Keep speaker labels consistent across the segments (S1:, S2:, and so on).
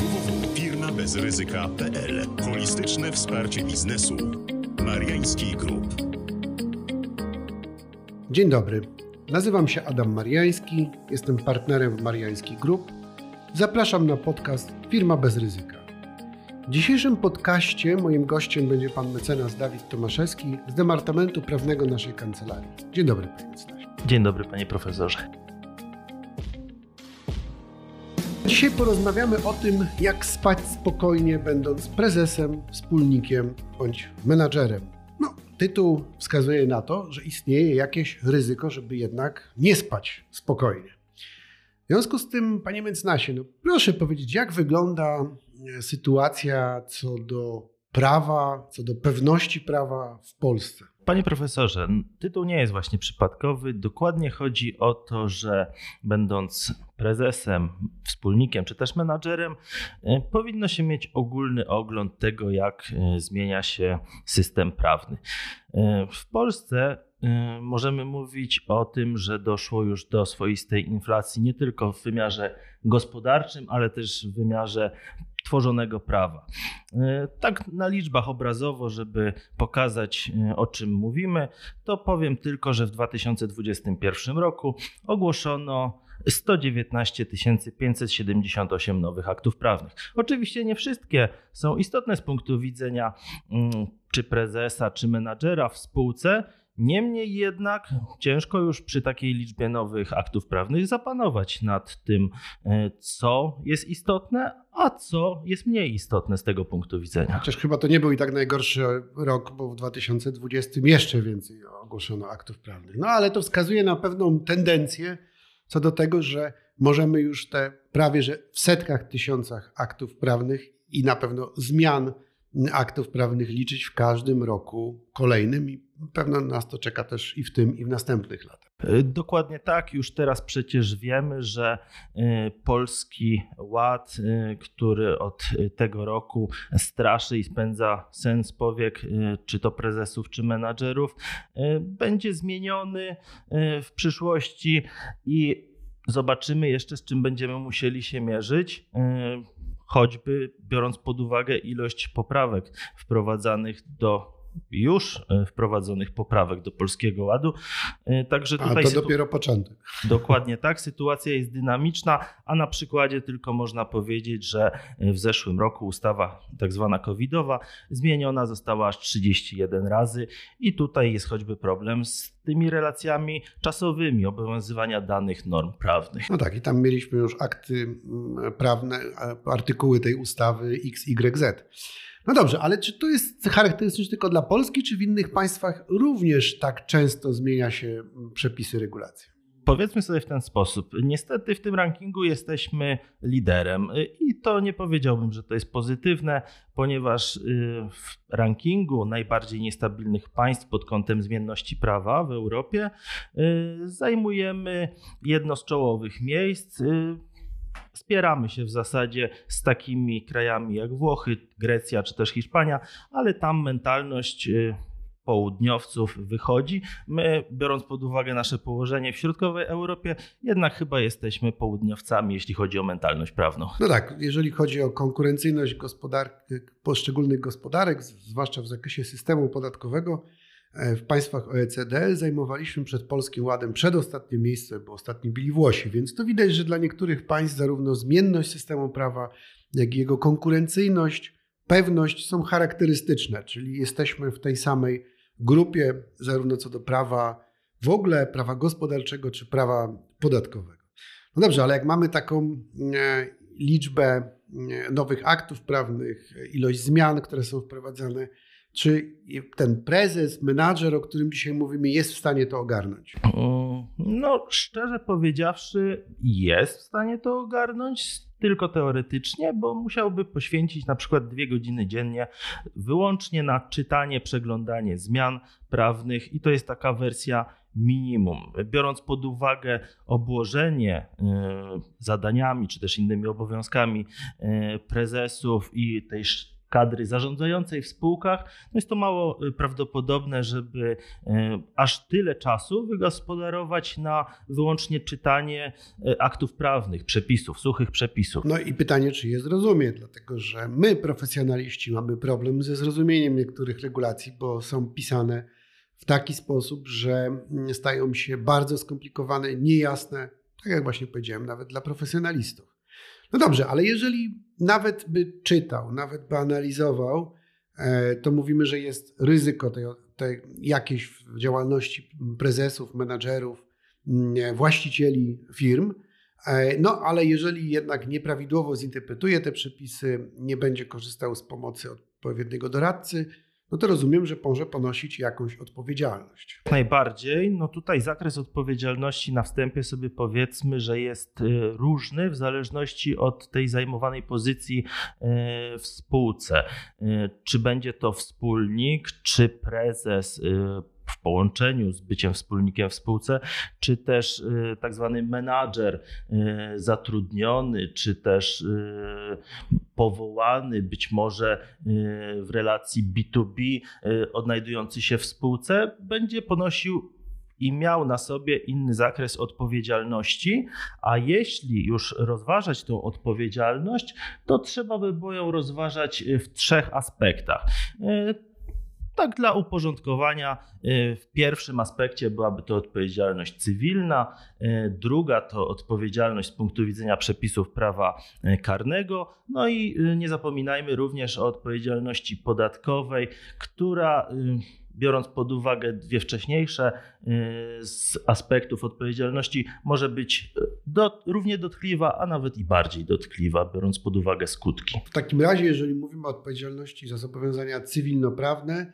S1: www.firmabezryzyka.pl Holistyczne wsparcie biznesu. Mariański Group.
S2: Dzień dobry. Nazywam się Adam Mariański, jestem partnerem w Mariański Group. Zapraszam na podcast Firma bez ryzyka. W dzisiejszym podcaście moim gościem będzie pan mecenas Dawid Tomaszewski z Departamentu Prawnego naszej kancelarii. Dzień dobry, panie mecenasie.
S3: Dzień dobry, panie profesorze.
S2: Dzisiaj porozmawiamy o tym, jak spać spokojnie, będąc prezesem, wspólnikiem bądź menadżerem. No, tytuł wskazuje na to, że istnieje jakieś ryzyko, żeby jednak nie spać spokojnie. W związku z tym, panie mecenasie, no proszę powiedzieć, jak wygląda e, sytuacja co do prawa, co do pewności prawa w Polsce?
S3: Panie profesorze, tytuł nie jest właśnie przypadkowy. Dokładnie chodzi o to, że będąc prezesem, wspólnikiem czy też menadżerem, e, powinno się mieć ogólny ogląd tego, jak e, zmienia się system prawny. E, w Polsce możemy mówić o tym, że doszło już do swoistej inflacji nie tylko w wymiarze gospodarczym, ale też w wymiarze tworzonego prawa. E, tak na liczbach obrazowo, żeby pokazać e, o czym mówimy, to powiem tylko, że w 2021 roku ogłoszono 119 578 nowych aktów prawnych. Oczywiście nie wszystkie są istotne z punktu widzenia mm, czy prezesa, czy menadżera w spółce, Niemniej jednak ciężko już przy takiej liczbie nowych aktów prawnych zapanować nad tym, e, co jest istotne, a co jest mniej istotne z tego punktu widzenia.
S2: Chociaż chyba to nie był i tak najgorszy rok, bo w 2020 jeszcze więcej ogłoszono aktów prawnych. No ale to wskazuje na pewną tendencję co do tego, że możemy już te prawie że w setkach tysiącach aktów prawnych i na pewno zmian aktów prawnych liczyć w każdym roku kolejnym pewno nas to czeka też i w tym, i w następnych latach.
S3: E, dokładnie tak. Już teraz przecież wiemy, że e, polski ład, e, który od tego roku straszy i spędza sens powiek, czy to prezesów, czy menadżerów, będzie zmieniony w przyszłości i zobaczymy jeszcze, z czym będziemy musieli się mierzyć choćby biorąc pod uwagę ilość poprawek wprowadzanych do już e, wprowadzonych poprawek do Polskiego Ładu.
S2: E, także tutaj a to dopiero początek.
S3: Dokładnie tak. Sytuacja jest dynamiczna, a na przykładzie tylko można powiedzieć, że w zeszłym roku ustawa tak zwana covidowa zmieniona została aż 31 razy i tutaj jest choćby problem z tymi relacjami czasowymi obowiązywania danych norm prawnych.
S2: No tak, i tam mieliśmy już akty mm, prawne, artykuły tej ustawy XYZ. No dobrze, ale czy to jest charakterystyczne tylko dla Polski, czy w innych państwach również tak często zmienia się przepisy, regulacje?
S3: Powiedzmy sobie w ten sposób. Niestety w tym rankingu jesteśmy liderem i to nie powiedziałbym, że to jest pozytywne, ponieważ y, w rankingu najbardziej niestabilnych państw pod kątem zmienności prawa w Europie y, zajmujemy jedno z czołowych miejsc. Spieramy się w zasadzie z takimi krajami jak Włochy, Grecja czy też Hiszpania, ale tam mentalność y, południowców wychodzi. My, biorąc pod uwagę nasze położenie w środkowej Europie, jednak chyba jesteśmy południowcami, jeśli chodzi o mentalność prawną.
S2: No tak, jeżeli chodzi o konkurencyjność gospodarki, poszczególnych gospodarek, zwłaszcza w zakresie systemu podatkowego, w państwach OECD zajmowaliśmy przed Polskim Ładem przedostatnie miejsce, bo ostatni byli Włosi, więc to widać, że dla niektórych państw zarówno zmienność systemu prawa, jak i jego konkurencyjność, pewność są charakterystyczne, czyli jesteśmy w tej samej grupie, zarówno co do prawa w ogóle, prawa gospodarczego czy prawa podatkowego. No dobrze, ale jak mamy taką e, liczbę e, nowych aktów prawnych, ilość zmian, które są wprowadzane, czy ten prezes, menadżer, o którym dzisiaj mówimy, jest w stanie to ogarnąć?
S3: No, szczerze powiedziawszy, jest w stanie to ogarnąć, tylko teoretycznie, bo musiałby poświęcić na przykład dwie godziny dziennie wyłącznie na czytanie, przeglądanie zmian prawnych, i to jest taka wersja minimum. Biorąc pod uwagę obłożenie y, zadaniami czy też innymi obowiązkami y, prezesów i tej kadry zarządzającej w spółkach, no jest to mało y, prawdopodobne, żeby y, aż tyle czasu wygospodarować na wyłącznie czytanie y, aktów prawnych, przepisów, suchych przepisów.
S2: No i pytanie, czy je zrozumie, dlatego że my, profesjonaliści, mamy problem ze zrozumieniem niektórych regulacji, bo są pisane w taki sposób, że mm, stają się bardzo skomplikowane, niejasne, tak jak właśnie powiedziałem, nawet dla profesjonalistów. No dobrze, ale jeżeli nawet by czytał, nawet by analizował, e, to mówimy, że jest ryzyko tej, tej jakiejś działalności prezesów, menadżerów, właścicieli firm. E, no, ale jeżeli jednak nieprawidłowo zinterpretuje te przepisy, nie będzie korzystał z pomocy odpowiedniego doradcy, no to rozumiem, że może ponosić jakąś odpowiedzialność.
S3: Najbardziej, no tutaj zakres odpowiedzialności na wstępie sobie powiedzmy, że jest y, różny w zależności od tej zajmowanej pozycji y, w spółce. Y, czy będzie to wspólnik, czy prezes w połączeniu z byciem wspólnikiem w spółce, czy też y, tak zwany menadżer y, zatrudniony, czy też y, powołany, być może w relacji B2B, odnajdujący się w spółce, będzie ponosił i miał na sobie inny zakres odpowiedzialności, a jeśli już rozważać tą odpowiedzialność, to trzeba by było ją rozważać w trzech aspektach. Tak dla uporządkowania y, w pierwszym aspekcie byłaby to odpowiedzialność cywilna, y, druga to odpowiedzialność z punktu widzenia przepisów prawa y, karnego, no i nie zapominajmy również o odpowiedzialności podatkowej, która biorąc pod uwagę dwie wcześniejsze z aspektów odpowiedzialności, może być do, równie dotkliwa, a nawet i bardziej dotkliwa, biorąc pod uwagę skutki.
S2: W takim razie, jeżeli mówimy o odpowiedzialności za zobowiązania cywilnoprawne,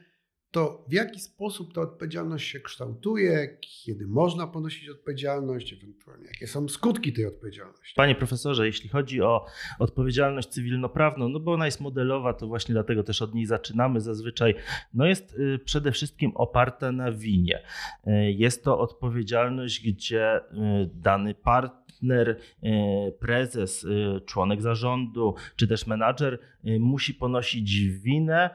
S2: to w jaki sposób ta odpowiedzialność się kształtuje, kiedy można ponosić odpowiedzialność, ewentualnie jakie są skutki tej odpowiedzialności.
S3: Panie profesorze, jeśli chodzi o odpowiedzialność cywilnoprawną, no bo ona jest modelowa, to właśnie dlatego też od niej zaczynamy zazwyczaj, no jest y, przede wszystkim oparta na winie. Y, jest to odpowiedzialność, gdzie y, dany partner, prezes, członek zarządu, czy też menadżer musi ponosić winę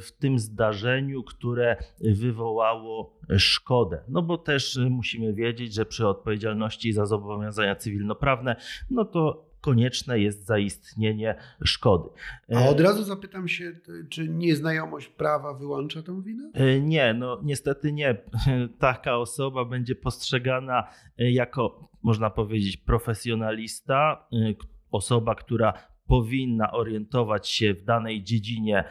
S3: w tym zdarzeniu, które wywołało szkodę. No bo też musimy wiedzieć, że przy odpowiedzialności za zobowiązania cywilnoprawne, no to konieczne jest zaistnienie szkody.
S2: A od razu zapytam się, czy nieznajomość prawa wyłącza tą winę?
S3: E, nie, no niestety nie. Taka osoba będzie postrzegana e, jako, można powiedzieć, profesjonalista, e, osoba, która powinna orientować się w danej dziedzinie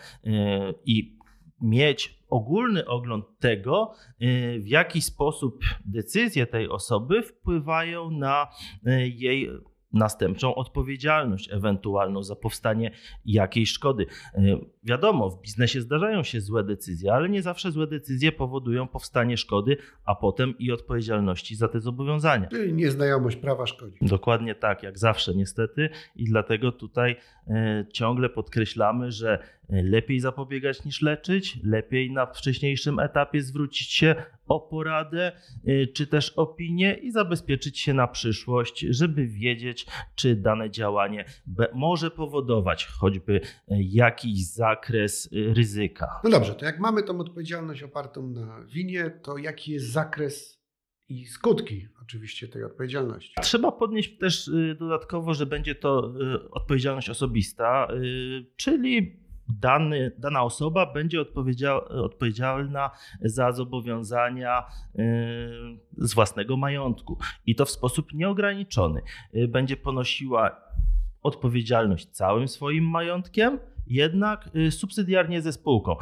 S3: i mieć ogólny ogląd tego, w jaki sposób decyzje tej osoby wpływają na jej następczą odpowiedzialność ewentualną za powstanie jakiejś szkody. E, wiadomo, w biznesie zdarzają się złe decyzje, ale nie zawsze złe decyzje powodują powstanie szkody, a potem i odpowiedzialności za te zobowiązania.
S2: Czyli nieznajomość prawa szkodzi.
S3: Dokładnie tak, jak zawsze niestety i dlatego tutaj e, ciągle podkreślamy, że lepiej zapobiegać niż leczyć, lepiej na wcześniejszym etapie zwrócić się o poradę y, czy też opinię i zabezpieczyć się na przyszłość, żeby wiedzieć, czy dane działanie może powodować choćby y, jakiś zakres y, ryzyka.
S2: No dobrze, to jak mamy tą odpowiedzialność opartą na winie, to jaki jest zakres i skutki oczywiście tej odpowiedzialności.
S3: Trzeba podnieść też dodatkowo, że będzie to odpowiedzialność osobista, czyli dany, dana osoba będzie odpowiedzialna za zobowiązania y, z własnego majątku i to w sposób nieograniczony. Y, będzie ponosiła odpowiedzialność całym swoim majątkiem, jednak y, subsydiarnie ze spółką.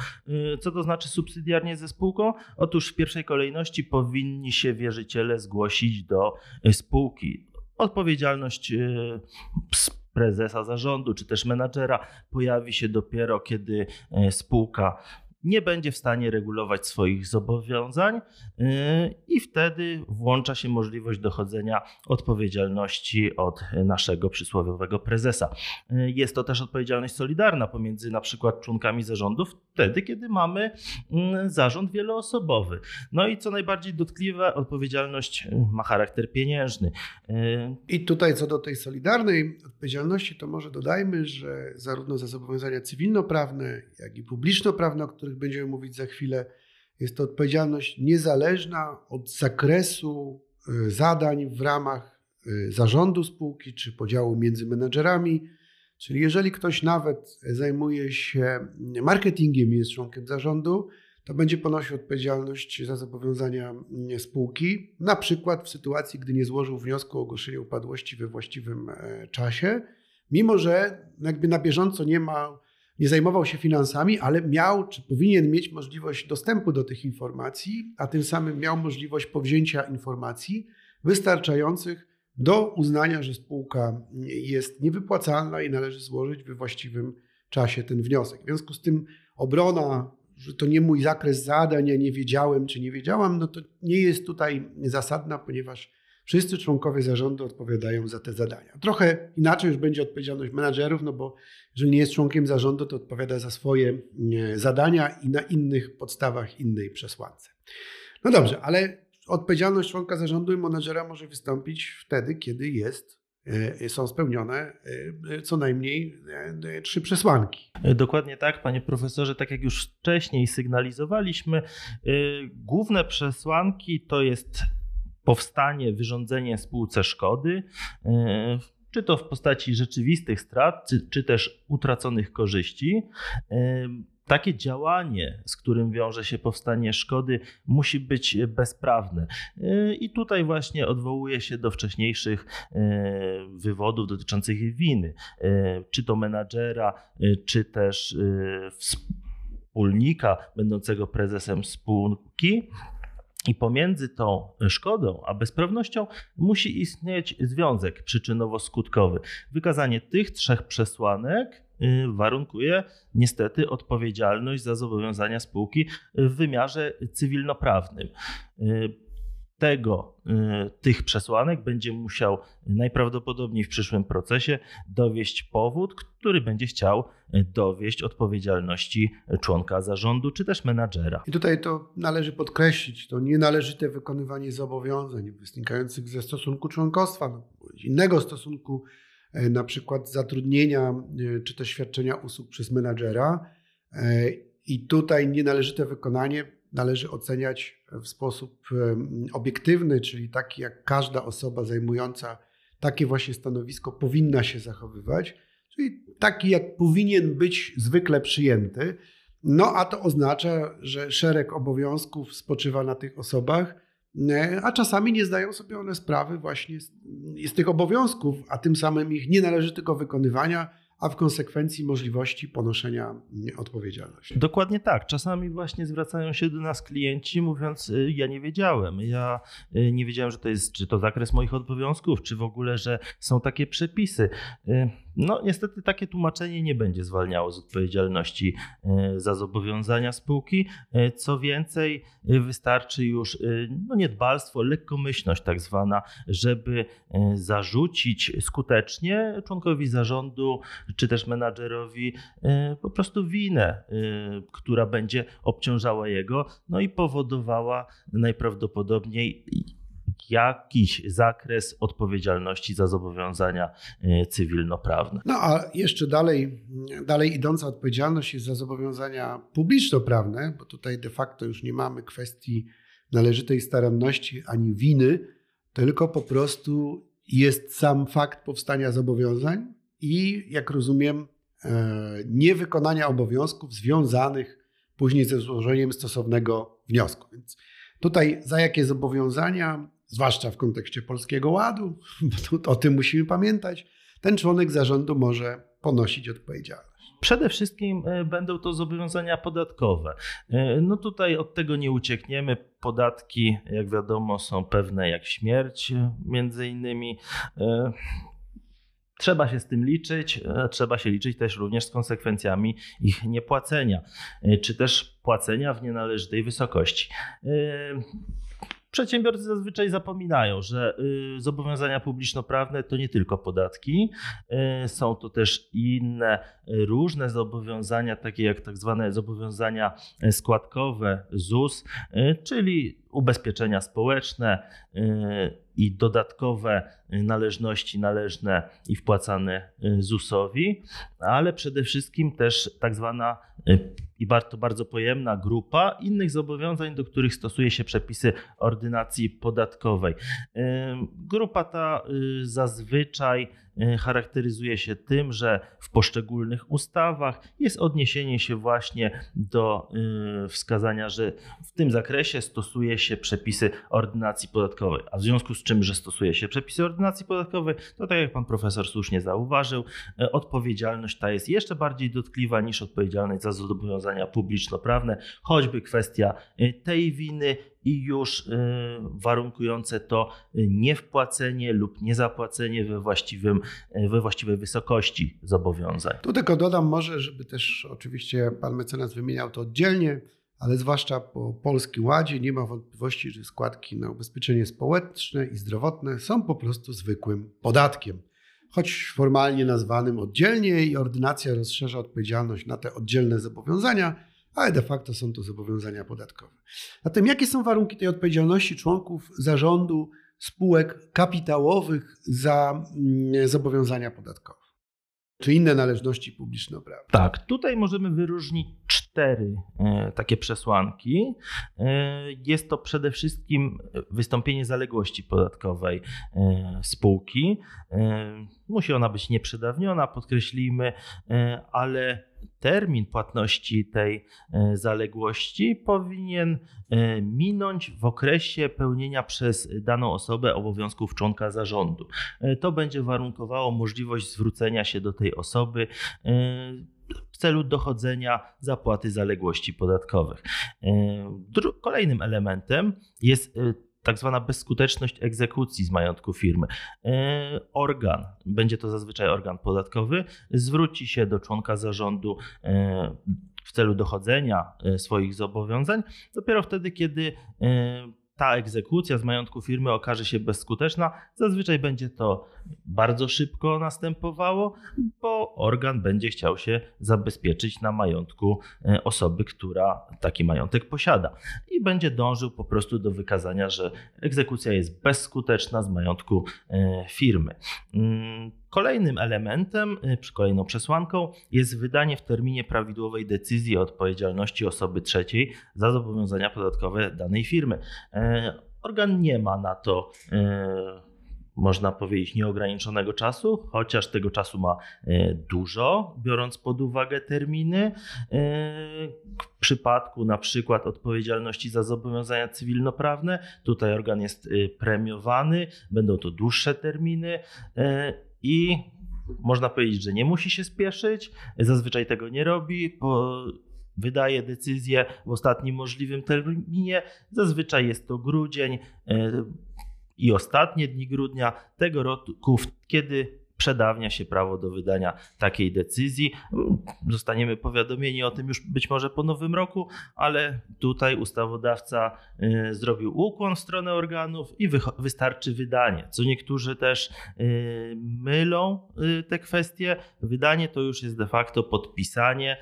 S3: Co to znaczy subsydiarnie ze spółką? Otóż w pierwszej kolejności powinni się wierzyciele zgłosić do spółki. Odpowiedzialność prezesa zarządu czy też menadżera pojawi się dopiero, kiedy e, spółka nie będzie w stanie regulować swoich zobowiązań i wtedy włącza się możliwość dochodzenia odpowiedzialności od naszego przysłowiowego prezesa. Jest to też odpowiedzialność solidarna pomiędzy na przykład członkami zarządów wtedy, kiedy mamy mm, zarząd wieloosobowy. No i co najbardziej dotkliwe, odpowiedzialność ma charakter pieniężny.
S2: I tutaj co do tej solidarnej odpowiedzialności, to może dodajmy, że zarówno za zobowiązania cywilnoprawne, jak i publiczno-prawne, o których będziemy mówić za chwilę, jest to odpowiedzialność niezależna od zakresu y, zadań w ramach y, zarządu spółki czy podziału między menedżerami. Czyli jeżeli ktoś nawet zajmuje się marketingiem i jest członkiem zarządu, to będzie ponosił odpowiedzialność za zobowiązania spółki, na przykład w sytuacji, gdy nie złożył wniosku o ogłoszenie upadłości we właściwym e, czasie, mimo że jakby na bieżąco nie ma, nie zajmował się finansami, ale miał, czy powinien mieć możliwość dostępu do tych informacji, a tym samym miał możliwość powzięcia informacji wystarczających do uznania, że spółka jest niewypłacalna i należy złożyć we właściwym czasie ten wniosek. W związku z tym obrona że to nie mój zakres zadań, ja nie wiedziałem czy nie wiedziałam, no to nie jest tutaj zasadna, ponieważ wszyscy członkowie zarządu odpowiadają za te zadania. Trochę inaczej już będzie odpowiedzialność menadżerów, no bo jeżeli nie jest członkiem zarządu, to odpowiada za swoje zadania i na innych podstawach innej przesłance. No dobrze, ale odpowiedzialność członka zarządu i menadżera może wystąpić wtedy, kiedy jest E, są spełnione e, co najmniej e, trzy przesłanki.
S3: Dokładnie tak, panie profesorze. Tak jak już wcześniej sygnalizowaliśmy, główne przesłanki to jest powstanie, wyrządzenie spółce szkody, czy to w postaci rzeczywistych strat, czy, czy też utraconych korzyści takie działanie, z którym wiąże się powstanie szkody, musi być bezprawne. I tutaj właśnie odwołuje się do wcześniejszych e, wywodów dotyczących winy, e, czy to menadżera, e, czy też wspólnika będącego prezesem spółki. I pomiędzy tą szkodą a bezprawnością musi istnieć związek przyczynowo-skutkowy. Wykazanie tych trzech przesłanek Y, warunkuje niestety odpowiedzialność za zobowiązania spółki w wymiarze cywilnoprawnym. Y, tego, y, tych przesłanek będzie musiał najprawdopodobniej w przyszłym procesie dowieść powód, który będzie chciał dowieść odpowiedzialności członka zarządu czy też menadżera.
S2: I tutaj to należy podkreślić, to nienależyte wykonywanie zobowiązań wynikających ze stosunku członkostwa, no, innego stosunku E, na przykład zatrudnienia czy też świadczenia usług przez menadżera. I tutaj nienależyte wykonanie należy oceniać w sposób obiektywny, czyli taki jak każda osoba zajmująca takie właśnie stanowisko powinna się zachowywać, czyli taki jak powinien być zwykle przyjęty. No a to oznacza, że szereg obowiązków spoczywa na tych osobach a czasami nie zdają sobie one sprawy właśnie z, z tych obowiązków, a tym samym ich nienależytego wykonywania, a w konsekwencji możliwości ponoszenia odpowiedzialności.
S3: Dokładnie tak. Czasami właśnie zwracają się do nas klienci mówiąc, y, ja nie wiedziałem, ja y, nie wiedziałem, że to jest, czy to zakres moich obowiązków, czy w ogóle, że są takie przepisy. No, niestety takie tłumaczenie nie będzie zwalniało z odpowiedzialności e, za zobowiązania spółki. E, co więcej, e, wystarczy już no, niedbalstwo, lekkomyślność tak zwana, żeby zarzucić skutecznie członkowi zarządu czy też menadżerowi po prostu winę, która będzie obciążała jego, no i powodowała najprawdopodobniej jakiś zakres odpowiedzialności za zobowiązania e, cywilnoprawne.
S2: No a jeszcze dalej, dalej idąca odpowiedzialność jest za zobowiązania publiczno-prawne, bo tutaj de facto już nie mamy kwestii należytej staranności ani winy, tylko po prostu jest sam fakt powstania zobowiązań i, jak rozumiem, e, niewykonania obowiązków związanych później ze złożeniem stosownego wniosku. Więc tutaj za jakie zobowiązania zwłaszcza w kontekście Polskiego Ładu, bo o tym musimy pamiętać, ten członek zarządu może ponosić odpowiedzialność.
S3: Przede wszystkim e, będą to zobowiązania podatkowe. E, no tutaj od tego nie uciekniemy. Podatki, jak wiadomo, są pewne jak śmierć, między innymi. E, trzeba się z tym liczyć, trzeba się liczyć też również z konsekwencjami ich niepłacenia, czy też płacenia w nienależytej wysokości. Przedsiębiorcy zazwyczaj zapominają, że y, zobowiązania publiczno-prawne to nie tylko podatki, y, są to też inne y, różne zobowiązania, takie jak tak zwane zobowiązania składkowe ZUS, czyli ubezpieczenia społeczne i dodatkowe należności należne i wpłacane ZUS-owi, ale przede wszystkim też tak zwana i bardzo, bardzo pojemna grupa innych zobowiązań, do których stosuje się przepisy ordynacji podatkowej. Grupa ta y, zazwyczaj y, charakteryzuje się tym, że w poszczególnych ustawach jest odniesienie się właśnie do y, wskazania, że w tym zakresie stosuje się przepisy ordynacji podatkowej. A w związku z czym, że stosuje się przepisy ordynacji podatkowej, to tak jak pan profesor słusznie zauważył, odpowiedzialność ta jest jeszcze bardziej dotkliwa niż odpowiedzialność za zobowiązania publiczno-prawne, choćby kwestia y, tej winy i już y, warunkujące to y, niewpłacenie lub niezapłacenie we, właściwym, we właściwej wysokości zobowiązań.
S2: Tu tylko dodam może, żeby też oczywiście pan mecenas wymieniał to oddzielnie, ale zwłaszcza po Polskim Ładzie nie ma wątpliwości, że składki na ubezpieczenie społeczne i zdrowotne są po prostu zwykłym podatkiem choć formalnie nazwanym oddzielnie i ordynacja rozszerza odpowiedzialność na te oddzielne zobowiązania, ale de facto są to zobowiązania podatkowe. Zatem jakie są warunki tej odpowiedzialności członków zarządu spółek kapitałowych za mm, zobowiązania podatkowe? Czy inne należności publiczno-prawne?
S3: Tak, tutaj możemy wyróżnić cztery e, takie przesłanki. E, jest to przede wszystkim wystąpienie zaległości podatkowej e, spółki. Musi ona być nieprzedawniona, podkreślimy, ale termin płatności tej zaległości powinien minąć w okresie pełnienia przez daną osobę obowiązków członka zarządu. To będzie warunkowało możliwość zwrócenia się do tej osoby w celu dochodzenia zapłaty zaległości podatkowych. E, kolejnym elementem jest e, tak zwana bezskuteczność egzekucji z majątku firmy. E, organ, będzie to zazwyczaj organ podatkowy, zwróci się do członka zarządu w celu dochodzenia swoich zobowiązań dopiero wtedy, kiedy ta egzekucja z majątku firmy okaże się bezskuteczna, zazwyczaj będzie to bardzo szybko następowało, bo organ będzie chciał się zabezpieczyć na majątku e, osoby, która taki majątek posiada i będzie dążył po prostu do wykazania, że egzekucja jest bezskuteczna z majątku e, firmy. Kolejnym elementem, e, czy kolejną przesłanką jest wydanie w terminie prawidłowej decyzji o odpowiedzialności osoby trzeciej za zobowiązania podatkowe danej firmy. Organ nie ma na to można powiedzieć, nieograniczonego czasu, chociaż tego czasu ma e, dużo, biorąc pod uwagę terminy. E, w przypadku na przykład odpowiedzialności za zobowiązania cywilnoprawne, tutaj organ jest e, premiowany, będą to dłuższe terminy i można powiedzieć, że nie musi się spieszyć, zazwyczaj tego nie robi, wydaje decyzję w ostatnim możliwym terminie. Zazwyczaj jest to grudzień i ostatnie dni grudnia tego roku, kiedy przedawnia się prawo do wydania takiej decyzji. Zostaniemy powiadomieni o tym już być może po nowym roku, ale tutaj ustawodawca y, zrobił ukłon w stronę organów i wystarczy wydanie. Co niektórzy też y, mylą y, te kwestie. Wydanie to już jest de facto podpisanie.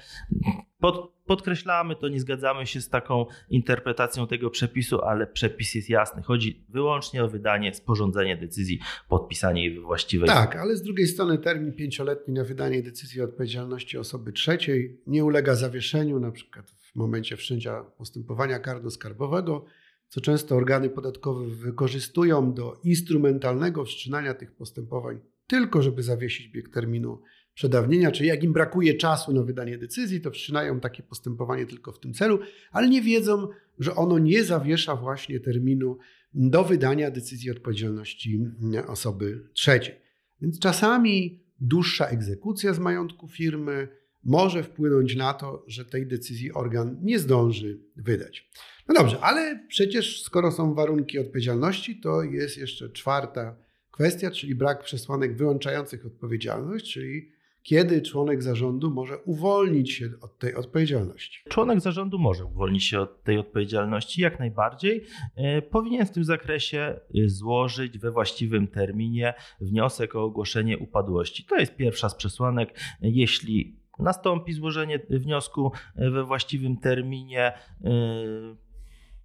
S3: Pod, podkreślamy to, nie zgadzamy się z taką interpretacją tego przepisu, ale przepis jest jasny. Chodzi wyłącznie o wydanie, sporządzenie decyzji, podpisanie jej we właściwej.
S2: Tak, ale z drugiej strony termin pięcioletni na wydanie decyzji o odpowiedzialności osoby trzeciej nie ulega zawieszeniu, na przykład w momencie wszczęcia postępowania karno-skarbowego, co często organy podatkowe wykorzystują do instrumentalnego wszczynania tych postępowań, tylko żeby zawiesić bieg terminu przedawnienia, czyli jak im brakuje czasu na wydanie decyzji, to wszczynają takie postępowanie tylko w tym celu, ale nie wiedzą, że ono nie zawiesza właśnie terminu do wydania decyzji odpowiedzialności osoby trzeciej. Więc czasami dłuższa egzekucja z majątku firmy może wpłynąć na to, że tej decyzji organ nie zdąży wydać. No dobrze, ale przecież skoro są warunki odpowiedzialności, to jest jeszcze czwarta kwestia, czyli brak przesłanek wyłączających odpowiedzialność, czyli kiedy członek zarządu może uwolnić się od tej odpowiedzialności.
S3: Członek zarządu może uwolnić się od tej odpowiedzialności jak najbardziej. E, powinien w tym zakresie e, złożyć we właściwym terminie wniosek o ogłoszenie upadłości. To jest pierwsza z przesłanek. Jeśli nastąpi złożenie wniosku e, we właściwym terminie,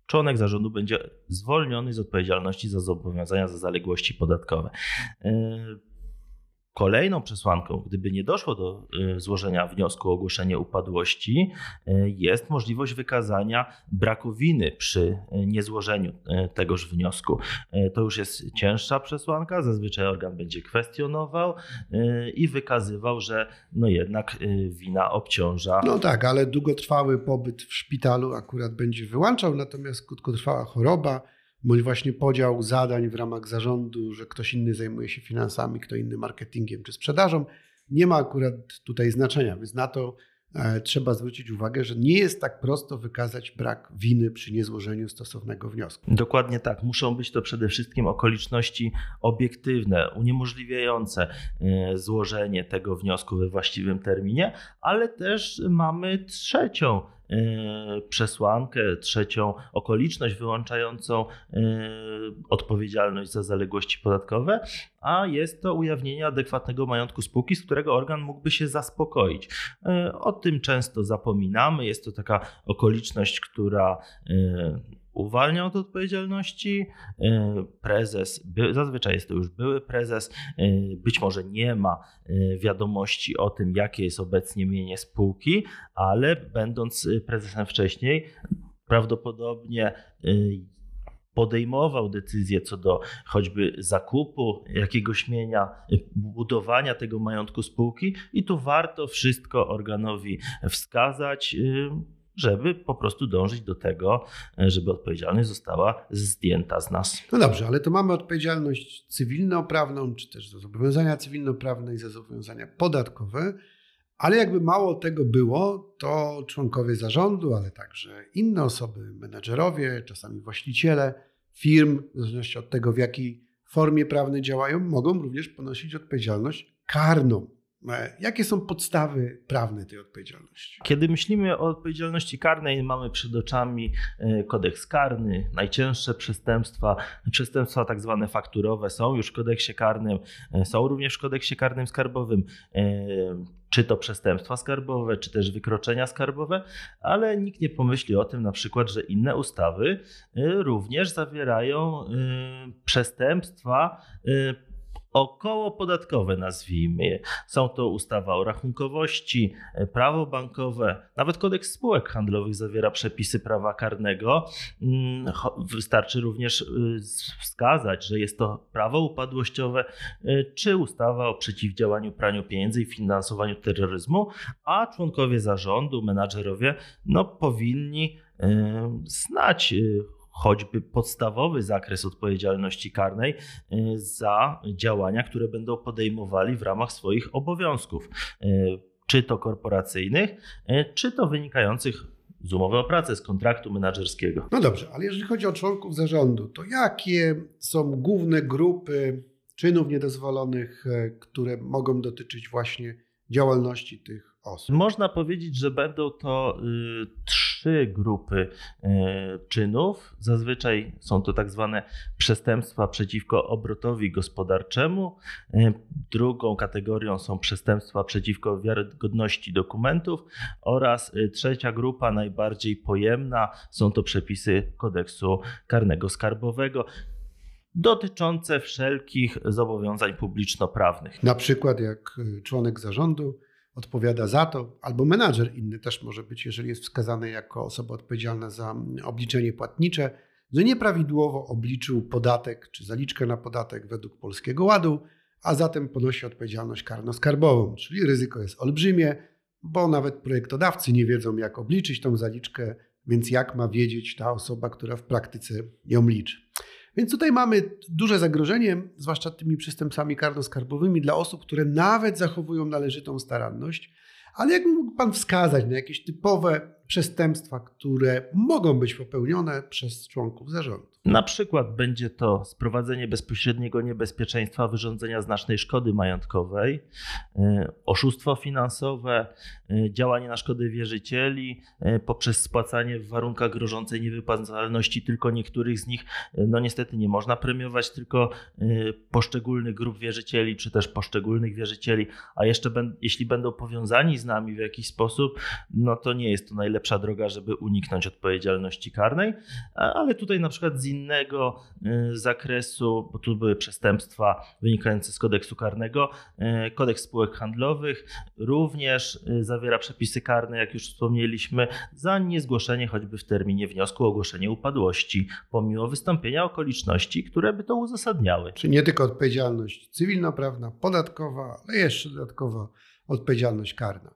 S3: członek zarządu będzie zwolniony z odpowiedzialności za zobowiązania za zaległości podatkowe. Kolejną przesłanką, gdyby nie doszło do y, złożenia wniosku o ogłoszenie upadłości, y, jest możliwość wykazania braku winy przy y, niezłożeniu tegoż wniosku. To już jest cięższa przesłanka. Zazwyczaj organ będzie kwestionował i wykazywał, że no jednak wina obciąża.
S2: No tak, ale długotrwały pobyt w szpitalu akurat będzie wyłączał, natomiast krótkotrwała choroba bądź właśnie podział zadań w ramach zarządu, że ktoś inny zajmuje się finansami, kto inny marketingiem czy sprzedażą, nie ma akurat tutaj znaczenia, więc na to e, trzeba zwrócić uwagę, że nie jest tak prosto wykazać brak winy przy niezłożeniu stosownego wniosku.
S3: Dokładnie tak. Muszą być to przede wszystkim okoliczności obiektywne, uniemożliwiające e, złożenie tego wniosku we właściwym terminie, ale też mamy trzecią przesłankę, trzecią okoliczność wyłączającą e, odpowiedzialność za zaległości podatkowe, a jest to ujawnienie adekwatnego majątku spółki, z którego organ mógłby się zaspokoić. E, o tym często zapominamy. Jest to taka okoliczność, która uwalnia od odpowiedzialności. E, prezes, zazwyczaj jest to już były prezes, e, być może nie ma e, wiadomości o tym, jakie jest obecnie mienie spółki, ale będąc prezesem wcześniej, prawdopodobnie podejmował decyzję co do choćby zakupu jakiegoś mienia, budowania tego majątku spółki, i tu warto wszystko organowi wskazać żeby po prostu dążyć do tego, żeby odpowiedzialność została zdjęta z nas.
S2: No dobrze, ale to mamy odpowiedzialność cywilnoprawną, czy też za zobowiązania cywilnoprawne i za zobowiązania podatkowe. Ale jakby mało tego było, to członkowie zarządu, ale także inne osoby, menedżerowie, czasami właściciele firm, w zależności od tego, w jakiej formie prawnej działają, mogą również ponosić odpowiedzialność karną E, jakie są podstawy prawne tej odpowiedzialności?
S3: Kiedy myślimy o odpowiedzialności karnej, mamy przed oczami e, kodeks karny, najcięższe przestępstwa, przestępstwa tak zwane fakturowe są już w kodeksie karnym, e, są również w kodeksie karnym skarbowym czy to przestępstwa skarbowe, czy też wykroczenia skarbowe, ale nikt nie pomyśli o tym na przykład, że inne ustawy również zawierają przestępstwa około podatkowe, nazwijmy je. Są to ustawa o rachunkowości, e, prawo bankowe, nawet kodeks spółek handlowych zawiera przepisy prawa karnego. Mm, wystarczy również y, wskazać, że jest to prawo upadłościowe y, czy ustawa o przeciwdziałaniu praniu pieniędzy i finansowaniu terroryzmu, a członkowie zarządu, menadżerowie, no, powinni y, znać choćby podstawowy zakres odpowiedzialności karnej y, za działania, które będą podejmowali w ramach swoich obowiązków, y, czy to korporacyjnych, y, czy to wynikających z umowy o pracę, z kontraktu menedżerskiego.
S2: No dobrze, ale jeżeli chodzi o członków zarządu, to jakie są główne grupy czynów niedozwolonych, e, które mogą dotyczyć właśnie działalności tych osób?
S3: Można powiedzieć, że będą to y, trzy grupy y, czynów. Zazwyczaj są to tak zwane przestępstwa przeciwko obrotowi gospodarczemu. Y, drugą kategorią są przestępstwa przeciwko wiarygodności dokumentów oraz y, trzecia grupa, najbardziej pojemna, są to przepisy kodeksu karnego skarbowego dotyczące wszelkich zobowiązań publiczno-prawnych.
S2: Na przykład jak członek zarządu odpowiada za to, albo menadżer inny też może być, jeżeli jest wskazany jako osoba odpowiedzialna za mm, obliczenie płatnicze, że nieprawidłowo obliczył podatek czy zaliczkę na podatek według Polskiego Ładu, a zatem ponosi odpowiedzialność karno-skarbową, czyli ryzyko jest olbrzymie, bo nawet projektodawcy nie wiedzą, jak obliczyć tą zaliczkę, więc jak ma wiedzieć ta osoba, która w praktyce ją liczy. Więc tutaj mamy duże zagrożenie, zwłaszcza tymi przestępstwami karno-skarbowymi dla osób, które nawet zachowują należytą staranność. Ale jakby mógł Pan wskazać na jakieś typowe przestępstwa, które mogą być popełnione przez członków zarządu.
S3: Na przykład będzie to sprowadzenie bezpośredniego niebezpieczeństwa wyrządzenia znacznej szkody majątkowej, e, oszustwo finansowe, e, działanie na szkodę wierzycieli e, poprzez spłacanie w warunkach grożącej niewypłacalności tylko niektórych z nich. No niestety nie można premiować tylko poszczególnych grup wierzycieli czy też poszczególnych wierzycieli, a jeszcze jeśli będą powiązani z nami w jakiś sposób, no to nie jest to najlepsza droga, żeby uniknąć odpowiedzialności karnej, ale tutaj na przykład z innego y, zakresu, bo tu były przestępstwa wynikające z kodeksu karnego. Y, kodeks spółek handlowych również y, zawiera przepisy karne, jak już wspomnieliśmy, za niezgłoszenie choćby w terminie wniosku o ogłoszenie upadłości, pomimo wystąpienia okoliczności, które by to uzasadniały.
S2: Czyli nie tylko odpowiedzialność cywilnoprawna, podatkowa, ale jeszcze dodatkowa odpowiedzialność karna.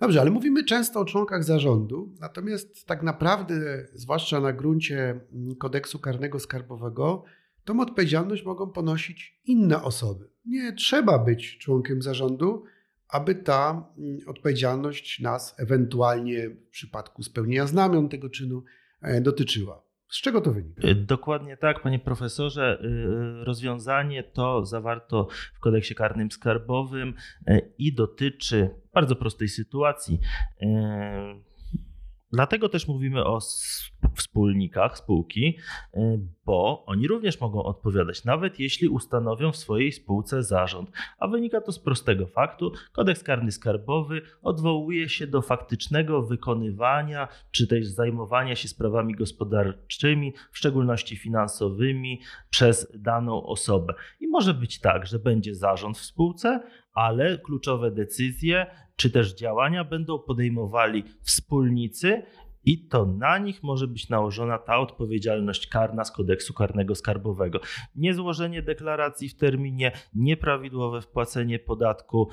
S2: Dobrze, ale mówimy często o członkach zarządu, natomiast tak naprawdę, zwłaszcza na gruncie kodeksu karnego skarbowego, tą odpowiedzialność mogą ponosić inne osoby. Nie trzeba być członkiem zarządu, aby ta mm, odpowiedzialność nas ewentualnie w przypadku spełnienia znamion tego czynu e, dotyczyła. Z czego to wynika?
S3: Y, dokładnie tak, panie profesorze. Y, rozwiązanie to zawarto w kodeksie karnym skarbowym i dotyczy bardzo prostej sytuacji. Dlatego też mówimy o wspólnikach spółki, y, bo oni również mogą odpowiadać, nawet jeśli ustanowią w swojej spółce zarząd. A wynika to z prostego faktu: kodeks karny skarbowy odwołuje się do faktycznego wykonywania czy też zajmowania się sprawami gospodarczymi, w szczególności finansowymi, przez daną osobę. I może być tak, że będzie zarząd w spółce, ale kluczowe decyzje czy też działania będą podejmowali wspólnicy i to na nich może być nałożona ta odpowiedzialność karna z kodeksu karnego skarbowego. Niezłożenie deklaracji w terminie, nieprawidłowe wpłacenie podatku,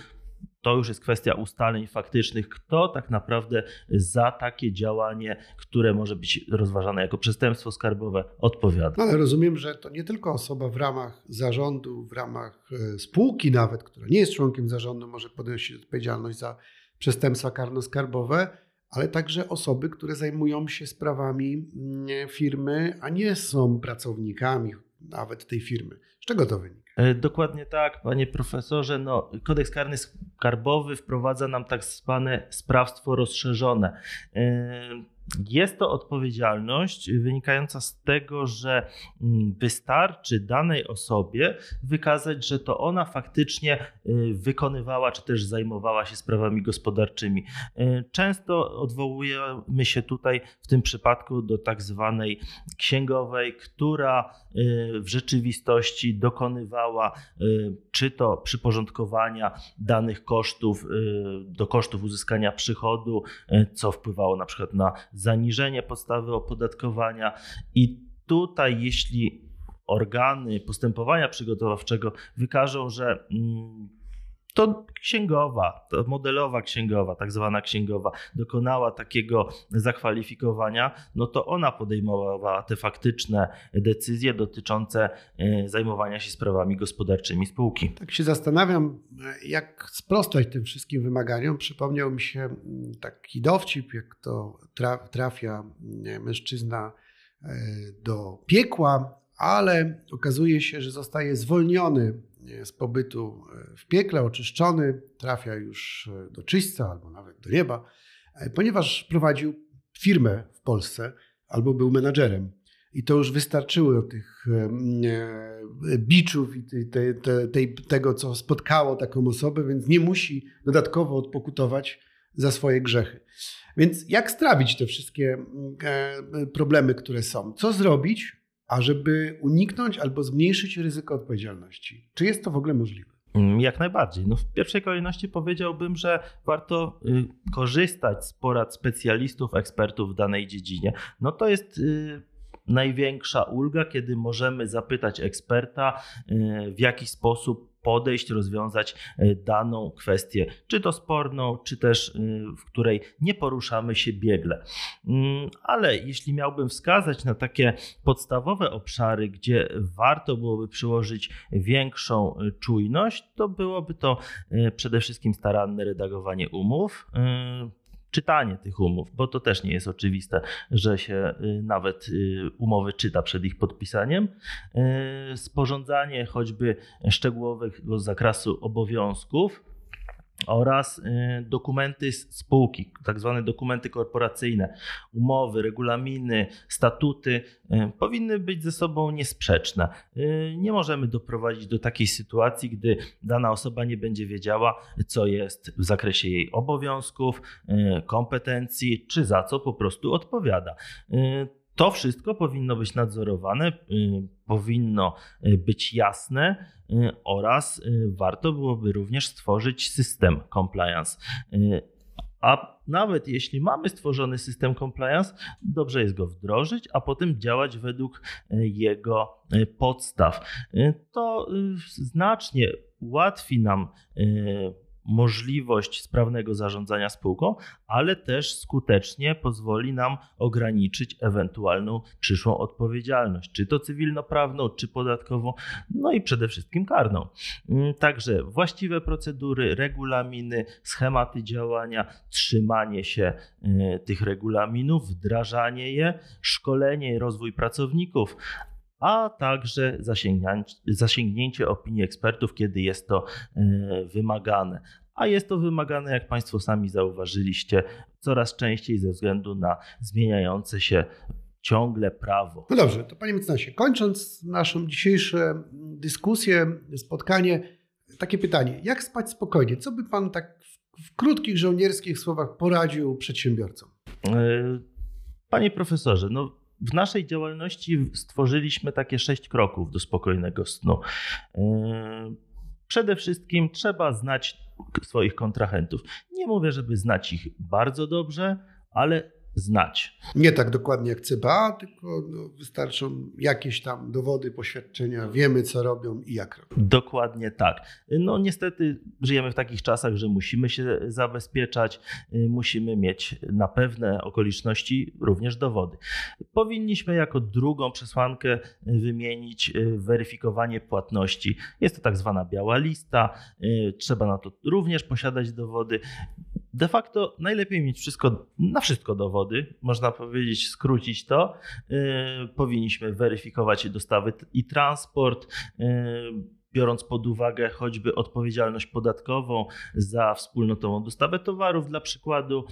S3: to już jest kwestia ustaleń faktycznych, kto tak naprawdę za takie działanie, które może być rozważane jako przestępstwo skarbowe, odpowiada.
S2: No, ale rozumiem, że to nie tylko osoba w ramach zarządu, w ramach e, spółki nawet, która nie jest członkiem zarządu, może podjąć odpowiedzialność za przestępstwa karno-skarbowe, ale także osoby, które zajmują się sprawami mm, firmy, a nie są pracownikami nawet tej firmy. Z czego to wynika?
S3: E, dokładnie tak, panie profesorze. No, kodeks karny skarbowy wprowadza nam tak zwane sprawstwo rozszerzone. E, jest to odpowiedzialność wynikająca z tego, że mm, wystarczy danej osobie wykazać, że to ona faktycznie y, wykonywała czy też zajmowała się sprawami gospodarczymi. Y, często odwołujemy się tutaj w tym przypadku do tak zwanej księgowej, która y, w rzeczywistości dokonywała czy to przyporządkowania danych kosztów do kosztów uzyskania przychodu, co wpływało na przykład na zaniżenie podstawy opodatkowania. I tutaj jeśli organy postępowania przygotowawczego wykażą, że mm, to księgowa, to modelowa księgowa, tak zwana księgowa, dokonała takiego zakwalifikowania, no to ona podejmowała te faktyczne decyzje dotyczące e, zajmowania się sprawami gospodarczymi spółki.
S2: Tak się zastanawiam, jak sprostać tym wszystkim wymaganiom. Przypomniał mi się mm, taki dowcip, jak to trafia mężczyzna e, do piekła, ale okazuje się, że zostaje zwolniony z pobytu e, w piekle, oczyszczony, trafia już e, do czyśćca albo nawet do nieba, e, ponieważ prowadził firmę w Polsce albo był menadżerem. I to już wystarczyło tych biczów i tej, tej, tego, co spotkało taką osobę, więc nie musi dodatkowo odpokutować za swoje grzechy. Więc jak strawić te wszystkie problemy, które są? Co zrobić, ażeby uniknąć albo zmniejszyć ryzyko odpowiedzialności. Czy jest to w ogóle możliwe?
S3: Mm, jak najbardziej. No w pierwszej kolejności powiedziałbym, że warto y, korzystać z porad specjalistów, ekspertów w danej dziedzinie. No to jest y, największa ulga, kiedy możemy zapytać eksperta, y, w jaki sposób podejść, rozwiązać e, daną kwestię, czy to sporną, czy też e, w której nie poruszamy się biegle. Mm, ale jeśli miałbym wskazać na takie podstawowe obszary, gdzie warto byłoby przyłożyć większą e, czujność, to byłoby to przede wszystkim staranne redagowanie umów czytanie tych umów, bo to też nie jest oczywiste, że się y, nawet y, umowy czyta przed ich podpisaniem. Y, sporządzanie choćby szczegółowego zakresu obowiązków oraz dokumenty spółki, tak zwane dokumenty korporacyjne, umowy, regulaminy, statuty powinny być ze sobą niesprzeczne. Nie możemy doprowadzić do takiej sytuacji, gdy dana osoba nie będzie wiedziała, co jest w zakresie jej obowiązków, kompetencji, czy za co po prostu odpowiada. To wszystko powinno być nadzorowane, powinno być jasne oraz warto byłoby również stworzyć system compliance. A nawet jeśli mamy stworzony system compliance, dobrze jest go wdrożyć, a potem działać według jego podstaw. To znacznie ułatwi nam możliwość sprawnego zarządzania spółką, ale też skutecznie pozwoli nam ograniczyć ewentualną przyszłą odpowiedzialność, czy to cywilnoprawną, czy podatkową, no i przede wszystkim karną. Mm, także właściwe procedury, regulaminy, schematy działania, trzymanie się y, tych regulaminów, wdrażanie je, szkolenie i rozwój pracowników, a także zasięgnięcie opinii ekspertów, kiedy jest to e, wymagane. A jest to wymagane, jak Państwo sami zauważyliście, coraz częściej ze względu na zmieniające się ciągle prawo.
S2: No dobrze, to Panie Mecenasie, kończąc naszą dzisiejszą dyskusję, spotkanie, takie pytanie. Jak spać spokojnie? Co by Pan tak w krótkich żołnierskich słowach poradził przedsiębiorcom? E,
S3: panie profesorze, no w naszej działalności stworzyliśmy takie sześć kroków do spokojnego snu. Yy, przede wszystkim trzeba znać swoich kontrahentów. Nie mówię, żeby znać ich bardzo dobrze, ale znać.
S2: Nie tak dokładnie jak CBA, tylko no, wystarczą jakieś tam dowody, poświadczenia, wiemy co robią i jak robią.
S3: Dokładnie tak. No niestety żyjemy w takich czasach, że musimy się zabezpieczać, musimy mieć na pewne okoliczności również dowody. Powinniśmy jako drugą przesłankę wymienić y, weryfikowanie płatności. Jest to tak zwana biała lista, y, trzeba na to również posiadać dowody de facto najlepiej mieć wszystko, na wszystko dowody, można powiedzieć, skrócić to. Yy, powinniśmy weryfikować dostawy i transport. Biorąc pod uwagę choćby odpowiedzialność podatkową za wspólnotową dostawę towarów, dla przykładu,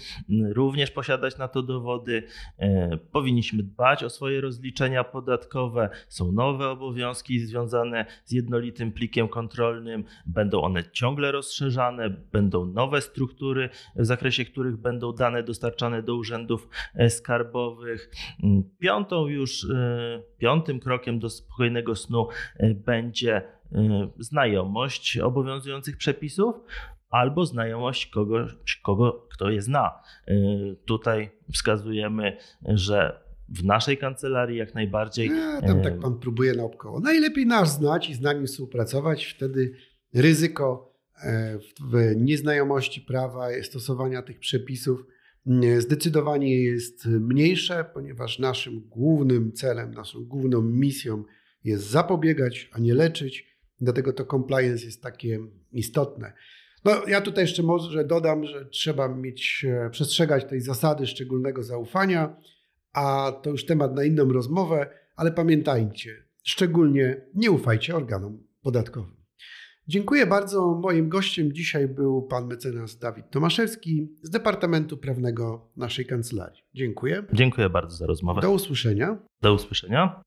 S3: również posiadać na to dowody. E, powinniśmy dbać o swoje rozliczenia podatkowe. Są nowe obowiązki związane z jednolitym plikiem kontrolnym, będą one ciągle rozszerzane, będą nowe struktury, w zakresie których będą dane dostarczane do urzędów e, skarbowych. Piątą już, e, piątym krokiem do spokojnego snu będzie znajomość obowiązujących przepisów albo znajomość kogoś, kogo, kto je zna. Y, tutaj wskazujemy, że w naszej kancelarii jak najbardziej.
S2: Ja, tam tak y, pan próbuje naokoło. Najlepiej nas znać i z nami współpracować, wtedy ryzyko e, w nieznajomości prawa, stosowania tych przepisów zdecydowanie jest mniejsze, ponieważ naszym głównym celem, naszą główną misją jest zapobiegać, a nie leczyć. Dlatego to compliance jest takie istotne. No, ja tutaj jeszcze może dodam, że trzeba mieć, e, przestrzegać tej zasady szczególnego zaufania, a to już temat na inną rozmowę, ale pamiętajcie, szczególnie nie ufajcie organom podatkowym. Dziękuję bardzo. Moim gościem dzisiaj był pan mecenas Dawid Tomaszewski z Departamentu Prawnego naszej kancelarii. Dziękuję.
S3: Dziękuję bardzo za rozmowę.
S2: Do usłyszenia.
S3: Do usłyszenia.